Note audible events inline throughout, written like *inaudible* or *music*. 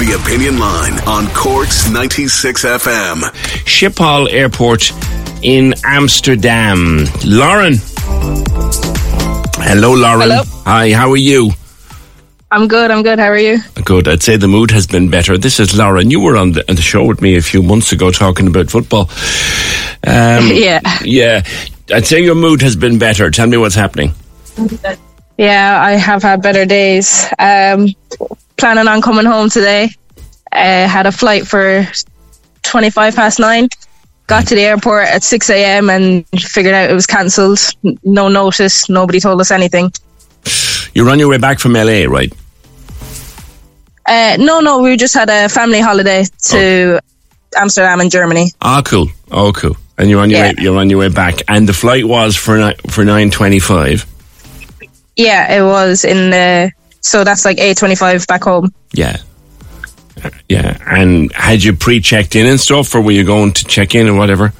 The Opinion Line on Cork's 96 FM. Schiphol Airport in Amsterdam. Lauren. Hello, Lauren. Hello. Hi, how are you? I'm good. I'm good. How are you? Good. I'd say the mood has been better. This is Lauren. You were on the, on the show with me a few months ago talking about football. Um, *laughs* yeah. Yeah. I'd say your mood has been better. Tell me what's happening. Yeah, I have had better days. Um, planning on coming home today. Uh, had a flight for 25 past nine. Got to the airport at 6 a.m. and figured out it was cancelled. No notice. Nobody told us anything. You're on your way back from LA, right? Uh, no, no, we just had a family holiday to Amsterdam and Germany. Ah, cool. Oh, cool. And you're on your Yeah. way, you're on your way back. And the flight was for ni- for 9:25. Yeah, it was in the. So that's like 8.25 back home. Yeah. Yeah. And had you pre-checked in and stuff, or were you going to check in and whatever?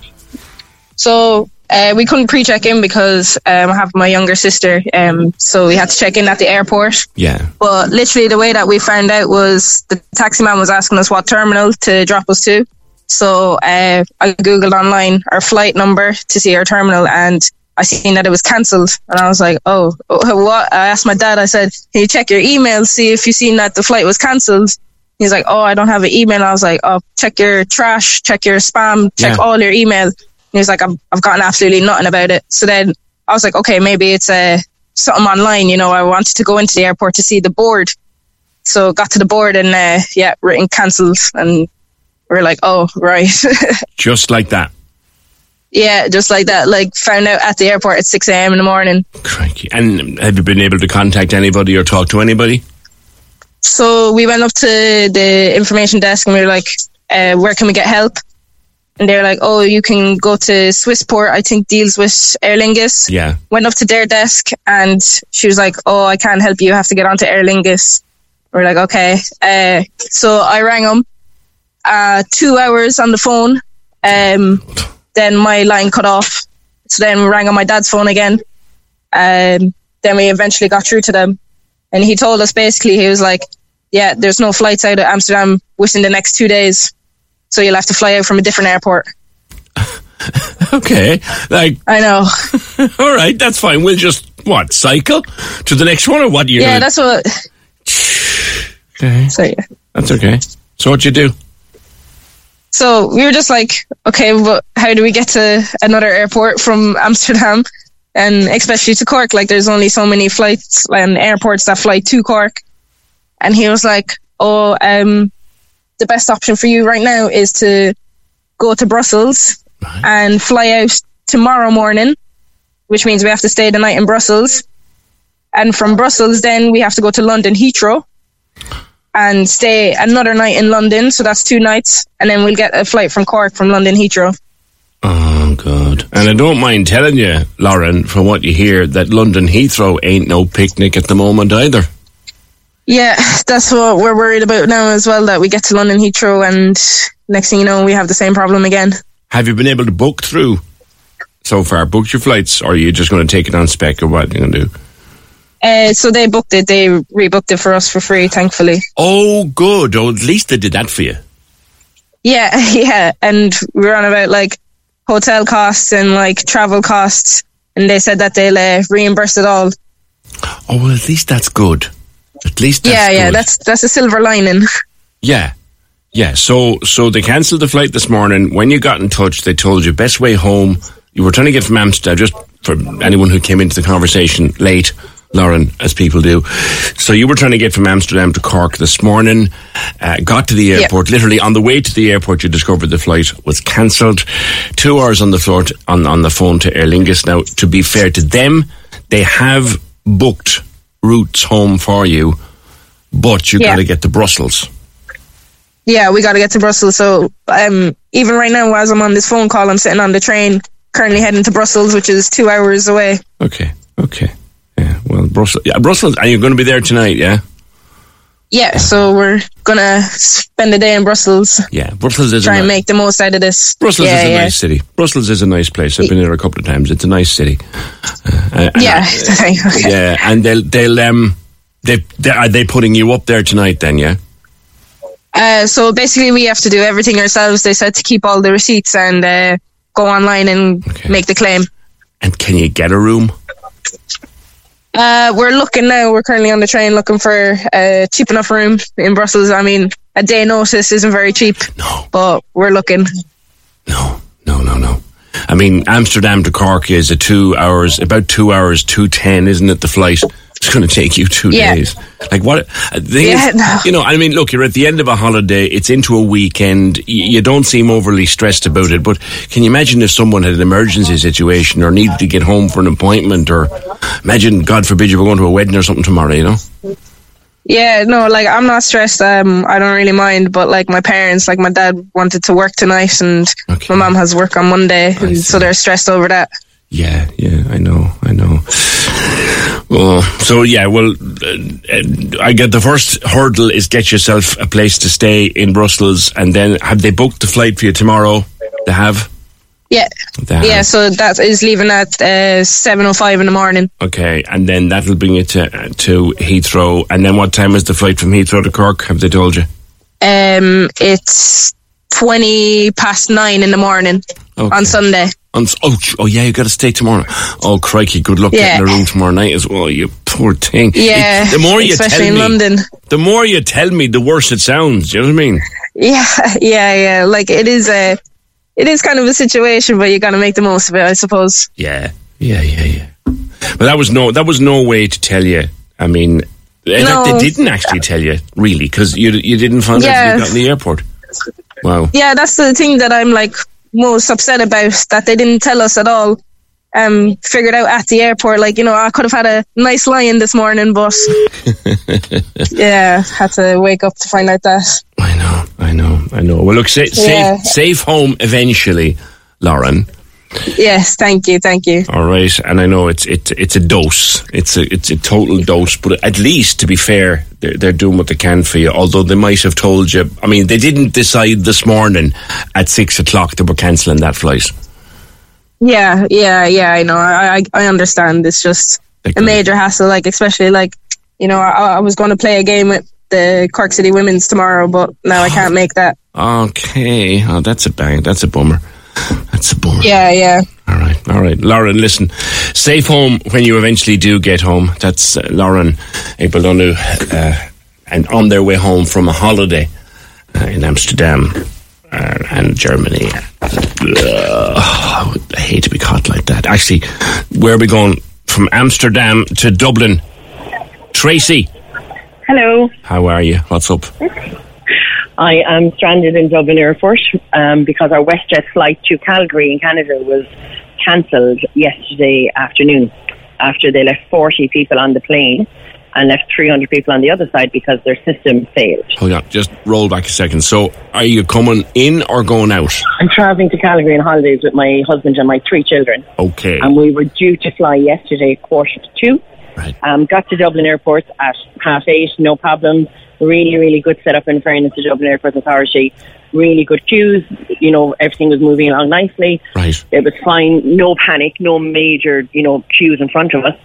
So uh, we couldn't pre-check in because um, I have my younger sister, um, so we had to check in at the airport. Yeah. But literally, the way that we found out was the taxi man was asking us what terminal to drop us to. So uh, I googled online our flight number to see our terminal, and I seen that it was cancelled. And I was like, "Oh, what?" I asked my dad. I said, "Can you check your email, see if you seen that the flight was cancelled?" He's like, "Oh, I don't have an email." I was like, "Oh, check your trash, check your spam, check Yeah. all your email." And he like, I've, I've gotten absolutely nothing about it. So then I was like, okay, maybe it's uh, something online. You know, I wanted to go into the airport to see the board. So got to the board and uh, yeah, written cancelled. And we're like, oh, right. *laughs* Just like that. Yeah, just like that. Like found out at the airport at 6 a.m. in the morning. Crikey. And have you been able to contact anybody or talk to anybody? So we went up to the information desk and we were like, uh, where can we get help? And they're like, oh, you can go to Swissport, I think deals with Aer Lingus. Yeah. Went up to their desk and she was like, oh, I can't help you. You have to get onto Aer Lingus. We're like, okay. Uh, so I rang them. Uh, two hours on the phone. Um, then my line cut off. So then we rang on my dad's phone again. Um, then we eventually got through to them. And he told us basically, he was like, yeah, there's no flights out of Amsterdam within the next two days. So you'll have to fly out from a different airport. *laughs* Okay. Like, I know. *laughs* all right, that's fine. We'll just, what, cycle to the next one or what? You Yeah, gonna- that's what. *sighs* okay. So yeah. That's okay. So what you do? So we were just like, okay, but how do we get to another airport from Amsterdam? And especially to Cork, like there's only so many flights and airports that fly to Cork. And he was like, oh, um, the best option for you right now is to go to Brussels and fly out tomorrow morning, which means we have to stay the night in Brussels. And from Brussels, then we have to go to London Heathrow and stay another night in London. So that's two nights. And then we'll get a flight from Cork from London Heathrow. Oh, God. And I don't mind telling you, Lauren, from what you hear, that London Heathrow ain't no picnic at the moment either. Yeah, *laughs* that's what we're worried about now as well, that we get to London Heathrow and next thing you know, we have the same problem again. Have you been able to book through so far? Booked your flights, or are you just going to take it on spec, or what are you going to do? Uh, so they booked it, they rebooked it for us for free, thankfully. Oh, good. Oh, at least they did that for you. Yeah, *laughs* yeah. And we were on about like hotel costs and like travel costs. And they said that they'll uh, reimburse it all. Oh, well, at least that's good. At least that's yeah, yeah, good. that's that's a silver lining. *laughs* Yeah. Yeah. So so they cancelled the flight this morning. When you got in touch, they told you best way home. You were trying to get from Amsterdam, just for anyone who came into the conversation late, Lauren, as people do. So you were trying to get from Amsterdam to Cork this morning. Uh, got to the Yep. airport. Literally on the way to the airport, you discovered the flight was cancelled. Two hours on the floor to, on on the phone to Aer Lingus. Now, to be fair to them, they have booked routes home for you, but you Yeah. got to get to Brussels. Yeah, we got to get to Brussels. So um, even right now, as I'm on this phone call, I'm sitting on the train, currently heading to Brussels, which is two hours away. Okay, okay. Well, Brussels. Yeah, Brussels. And you're going to be there tonight, yeah? Yeah, so we're gonna spend the day in Brussels, Yeah, Brussels is try a and make the most out of this. Brussels yeah, is a yeah. nice city. Brussels is a nice place. I've been there a couple of times. It's a nice city. Uh, and- Yeah, *laughs* okay. yeah, and they'll they'll um they, they are they putting you up there tonight? Then, yeah. Uh, so basically, we have to do everything ourselves. They said to keep all the receipts and uh, go online and Okay. make the claim. And can you get a room? Uh, we're looking now. We're currently on the train looking for a cheap enough room in Brussels. I mean, a day notice isn't very cheap, No, but we're looking. no, no, no, no. I mean, Amsterdam to Cork is a two hours, about two hours, two ten, isn't it? The flight. It's going to take you two Yeah. days. Like what? Yeah, is, no. you know, I mean, look, you're at the end of a holiday. It's into a weekend. y- You don't seem overly stressed about it. But can you imagine if someone had an emergency situation or needed to get home for an appointment, or imagine, God forbid, you were going to a wedding or something tomorrow? You know? Yeah, no, like I'm not stressed. Um, I don't really mind. But like my parents, like my dad wanted to work tonight, and Okay. my mom has work on Monday, so they're stressed over that. Yeah, yeah, I know, I know. Well, so yeah, well, uh, uh, I get the first hurdle is get yourself a place to stay in Brussels, and then have they booked the flight for you tomorrow? They have. Yeah, They have. yeah. So that is leaving at uh, seven o five in the morning. Okay, and then that'll bring you to to Heathrow, and then what time is the flight from Heathrow to Cork? Have they told you? Um, it's twenty past nine in the morning Okay. on Sunday. On, oh, oh yeah, you got to stay tomorrow. Oh crikey, good luck Yeah. getting a room tomorrow night as well. You poor thing. Yeah, It- the more you especially tell in me, London. the more you tell me, the worse it sounds. Do you know what I mean? Yeah, *laughs* yeah, yeah. Like it is a, it is kind of a situation, but you got to make the most of it, I suppose. Yeah, yeah, yeah, yeah. But that was no, that was no way to tell you. I mean, eh, fact, No. they didn't actually tell you really because you you didn't find out Yeah. until you got in the airport. Wow. Yeah, that's the thing that I'm like most upset about that they didn't tell us at all. Um, figured out at the airport, like you know, I could have had a nice lie-in this morning, but *laughs* yeah, had to wake up to find out that. I know, I know, I know. Well, look, sa- Yeah. safe, safe home eventually, Lauren. Yes, thank you, thank you. All right, and I know it's it's it's a dose. It's a it's a total dose, but at least to be fair, they're they're doing what they can for you. Although they might have told you. I mean, they didn't decide this morning at six o'clock they were cancelling that flight. Yeah, yeah, yeah. I know. I, I, I understand. It's just a major hassle. Like, especially like, you know, I, I was going to play a game with the Cork City Women's tomorrow, but now I *sighs* can't make that. Okay, oh, that's a bang. That's a bummer. *laughs* That's a bummer. Yeah, yeah. All right, all right, Lauren. Listen, safe home when you eventually do get home. That's uh, Lauren Abelonu, uh, and on their way home from a holiday uh, in Amsterdam uh, and Germany. Ugh, I hate to be caught like that. Actually, where are we going? From Amsterdam to Dublin. Tracy, Hello. how are you? What's up? I am stranded in Dublin Airport um, because our WestJet flight to Calgary in Canada was cancelled yesterday afternoon after they left 40 people on the plane and left 300 people on the other side because their system failed. Hold on, just roll back a second. So, are you coming in or going out? I'm travelling to Calgary on holidays with my husband and my three children. Okay. And we were due to fly yesterday, quarter to two. Right. Um, got to Dublin Airport at half eight, no problem. Really, really good setup in fairness to Dublin Airport Authority. Really good queues. You know, everything was moving along nicely. Right. It was fine. No panic. No major, you know, queues in front of us.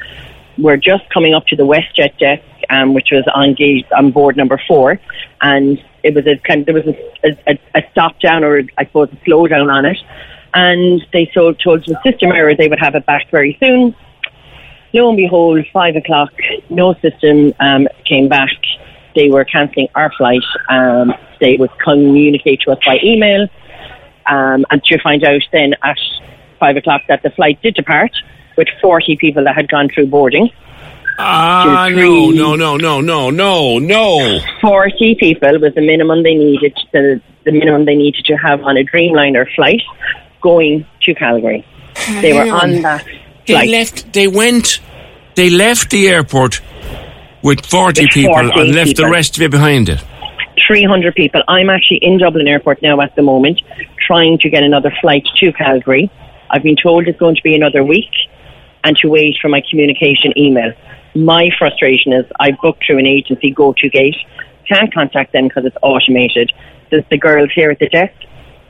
We're just coming up to the WestJet desk, um, which was on gate on board number four, and it was a kind. Of, There was a, a, a stop down, or I suppose a slowdown on it, and they told told the system error they would have it back very soon lo and behold, five o'clock, no system um, came back. They were cancelling our flight. Um, they would communicate to us by email, um, and to find out then at five o'clock that the flight did depart with 40 people that had gone through boarding. Ah, to no, no, no, no, no, no, no. 40 people was the minimum they needed, the, the minimum they needed to have on a Dreamliner flight going to Calgary. They were on. on that They left, they went, they left the airport with 40 With people 40 and left the rest of it behind it. 300 people. I'm actually in Dublin Airport now at the moment, trying to get another flight to Calgary. I've been told it's going to be another week and to wait for my communication email. My frustration is I booked through an agency, Go to Gate, can't contact them because it's automated. There's the girls here at the desk,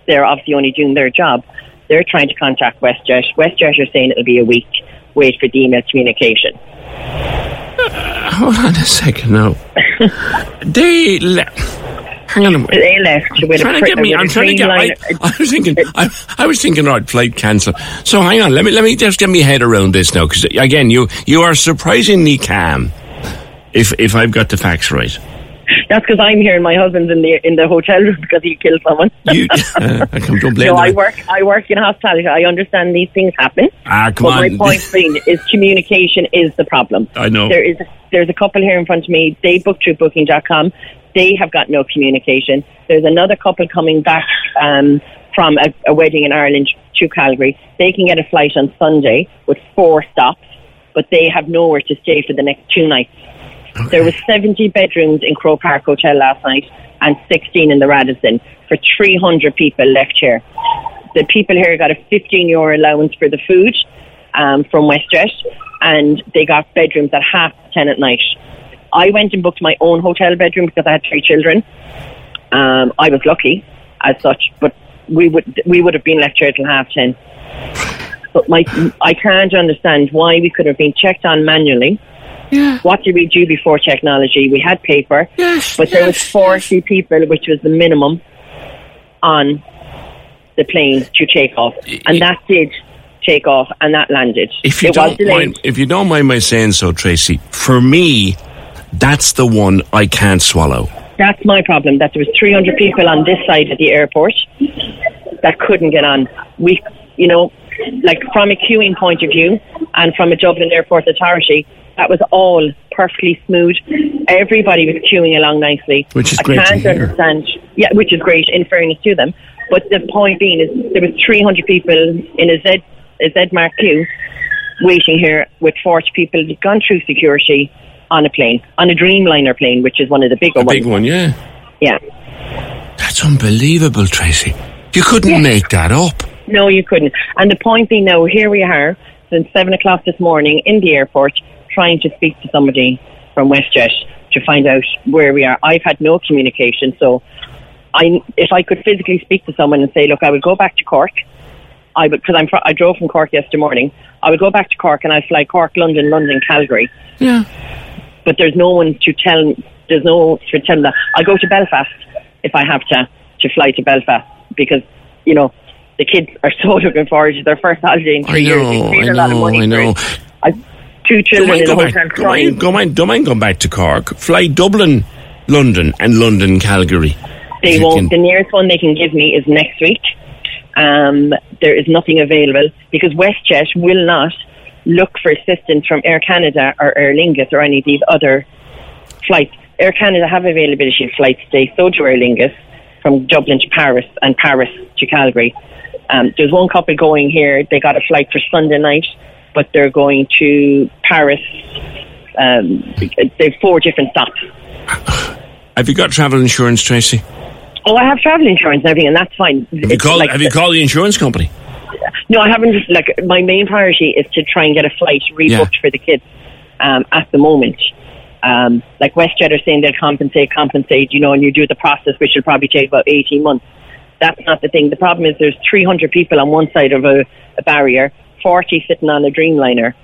they're obviously only doing their job. They're trying to contact WestJet. WestJet are saying it'll be a week. Wait for the email communication. *sighs* Hold on a second now. they left. Hang on a minute. They left with trying a to get me. I'm trying to get. I, I was thinking. I, I was thinking. Right, flight cancel. So hang on. Let me let me just get my head around this now. Because again, you you are surprisingly calm. If if I've got the facts right, That's because I'm here and my husband's in the in the hotel room *laughs* because he killed someone. *laughs* you. uh, *laughs* I come don't blame. no, I work. I work in hospitality. I understand these things happen. Ah, come but on. my point being is communication is the problem. I know. There is there's a couple here in front of me. They booked through Booking.com. They have got no communication. There's another couple coming back um, from a, a wedding in Ireland to Calgary. They can get a flight on Sunday with four stops, but they have nowhere to stay for the next two nights. There was 70 bedrooms in Crow Park Hotel last night and 16 in the Radisson for 300 people left here. The people here got a 15 euro allowance for the food um, from WestJet and they got bedrooms at half 10 at night. I went and booked my own hotel bedroom because I had three children. Um, I was lucky as such, but we would we would have been left here till half 10. But my, I can't understand why we could have been checked on manually. What did we do before technology? We had paper, Yes, but there was yes, 40 people, which was the minimum on the plane to take off, and that did take off, and that landed. If you it don't mind, if you don't mind my saying so, Tracy, for me, that's the one I can't swallow. That's my problem. That there was 300 people on this side of the airport that couldn't get on. We, you know, like from a queuing point of view, and from a Dublin Airport Authority, that was all perfectly smooth. Everybody was queuing along nicely. Which is I great can't understand. Yeah, which is great. In fairness to them, but the point being is there was 300 people in a Z a Z mark queue waiting here with 40 people who'd gone through security on a plane, on a Dreamliner plane, which is one of the bigger A ones. big one, yeah. Yeah. That's unbelievable, Tracy. You couldn't make that up. No, you couldn't. And the point being now, here we are since seven o'clock this morning in the airport trying to speak to somebody from WestJet to find out where we are. I've had no communication, so I, if I could physically speak to someone and say, look, I would go back to Cork, I would, because I'm, fr- I drove from Cork yesterday morning, I would go back to Cork and I'd fly Cork, London, London, Calgary. Yeah. But there's no one to tell, there's no to tell that. I go to Belfast if I have to, to fly to Belfast because, you know, the kids are *laughs* so looking forward to their first holiday in I three years. They know, paid I a lot of know, money I know. Two children in a back, hotel go, crying. mind, go, mind, don't mind going back to Cork. Fly Dublin, London, and London, Calgary. They won't. can- The nearest one they can give me is next week. Um, there is nothing available because WestJet will not look for assistance from Air Canada or Aer Lingus or any of these other flights. Air Canada have availability of flights today, so do Aer Lingus from Dublin to Paris and Paris to Calgary. Um, there's one couple going here. They got a flight for Sunday night, but they're going to Paris. Um, they've four different stops. Have you got travel insurance, Tracy? Oh, I have travel insurance and everything, and that's fine. Have you called, have you called the insurance company? No, I haven't. Like my main priority is to try and get a flight rebooked Yeah. for the kids. Um, at the moment, um, like WestJet are saying they'll compensate, compensate. You know, and you do the process, which will probably take about eighteen months. That's not the thing. The problem is there's 300 people on one side of a, a barrier, 40 sitting on a Dreamliner,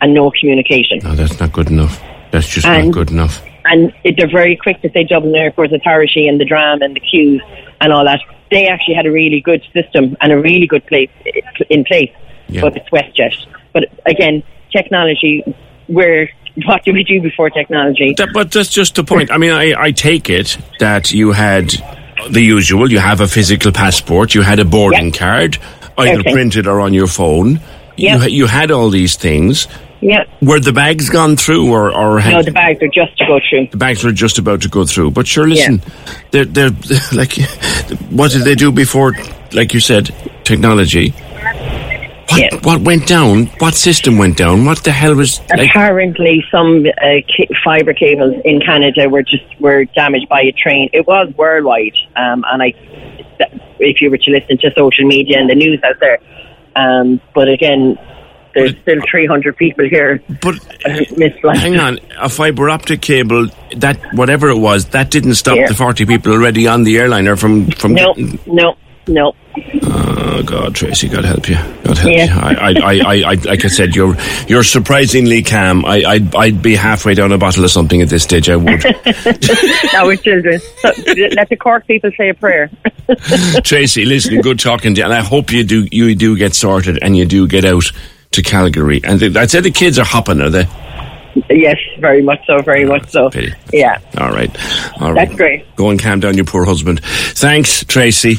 and no communication. No, that's not good enough. That's just not good enough. and it, they're very quick to say Dublin Airport Authority and the dram and the queues and all that. They actually had a really good system and a really good place in place, Yeah. but it's WestJet. But again, technology we're *laughs* what do we do before technology? That, but that's just the point. I mean, I, I take it that you had the usual. You have a physical passport. You had a boarding Yep. card, either Everything. printed or on your phone. You, Yep. ha- you had all these things. Yeah. Were the bags gone through, or, or had No, the bags are just to go through. the bags were just about to go through? But sure, listen, they're they're *laughs* like, what did they do before? Like you said, technology. What, Yeah. what went down? What system went down? What the hell was like? Apparently, some uh, ca- fiber cables in Canada were just were damaged by a train. It was worldwide, um, and I, if you were to listen to social media and the news out there, um, but again, there's still 300 people here But hang on, a fiber optic cable that whatever it was that didn't stop Yeah. the forty people already on the airliner from from. No, getting- no, no. Oh God, Tracy, God help you. God help Yeah. you. I, I, I, I, like I said, you're you're surprisingly calm. I, I'd, I'd be halfway down a bottle of something at this stage. I would. *laughs* Now we're children. So, let the Cork people say a prayer. *laughs* Tracy, listen, good talking to you, and I hope you do you do get sorted and you do get out to Calgary. And I'd say the kids are hopping, are they? yes, very much so, very ah, much so. Pity. Yeah. All right, all right. That's great. Go and calm down your poor husband. Thanks, Tracy.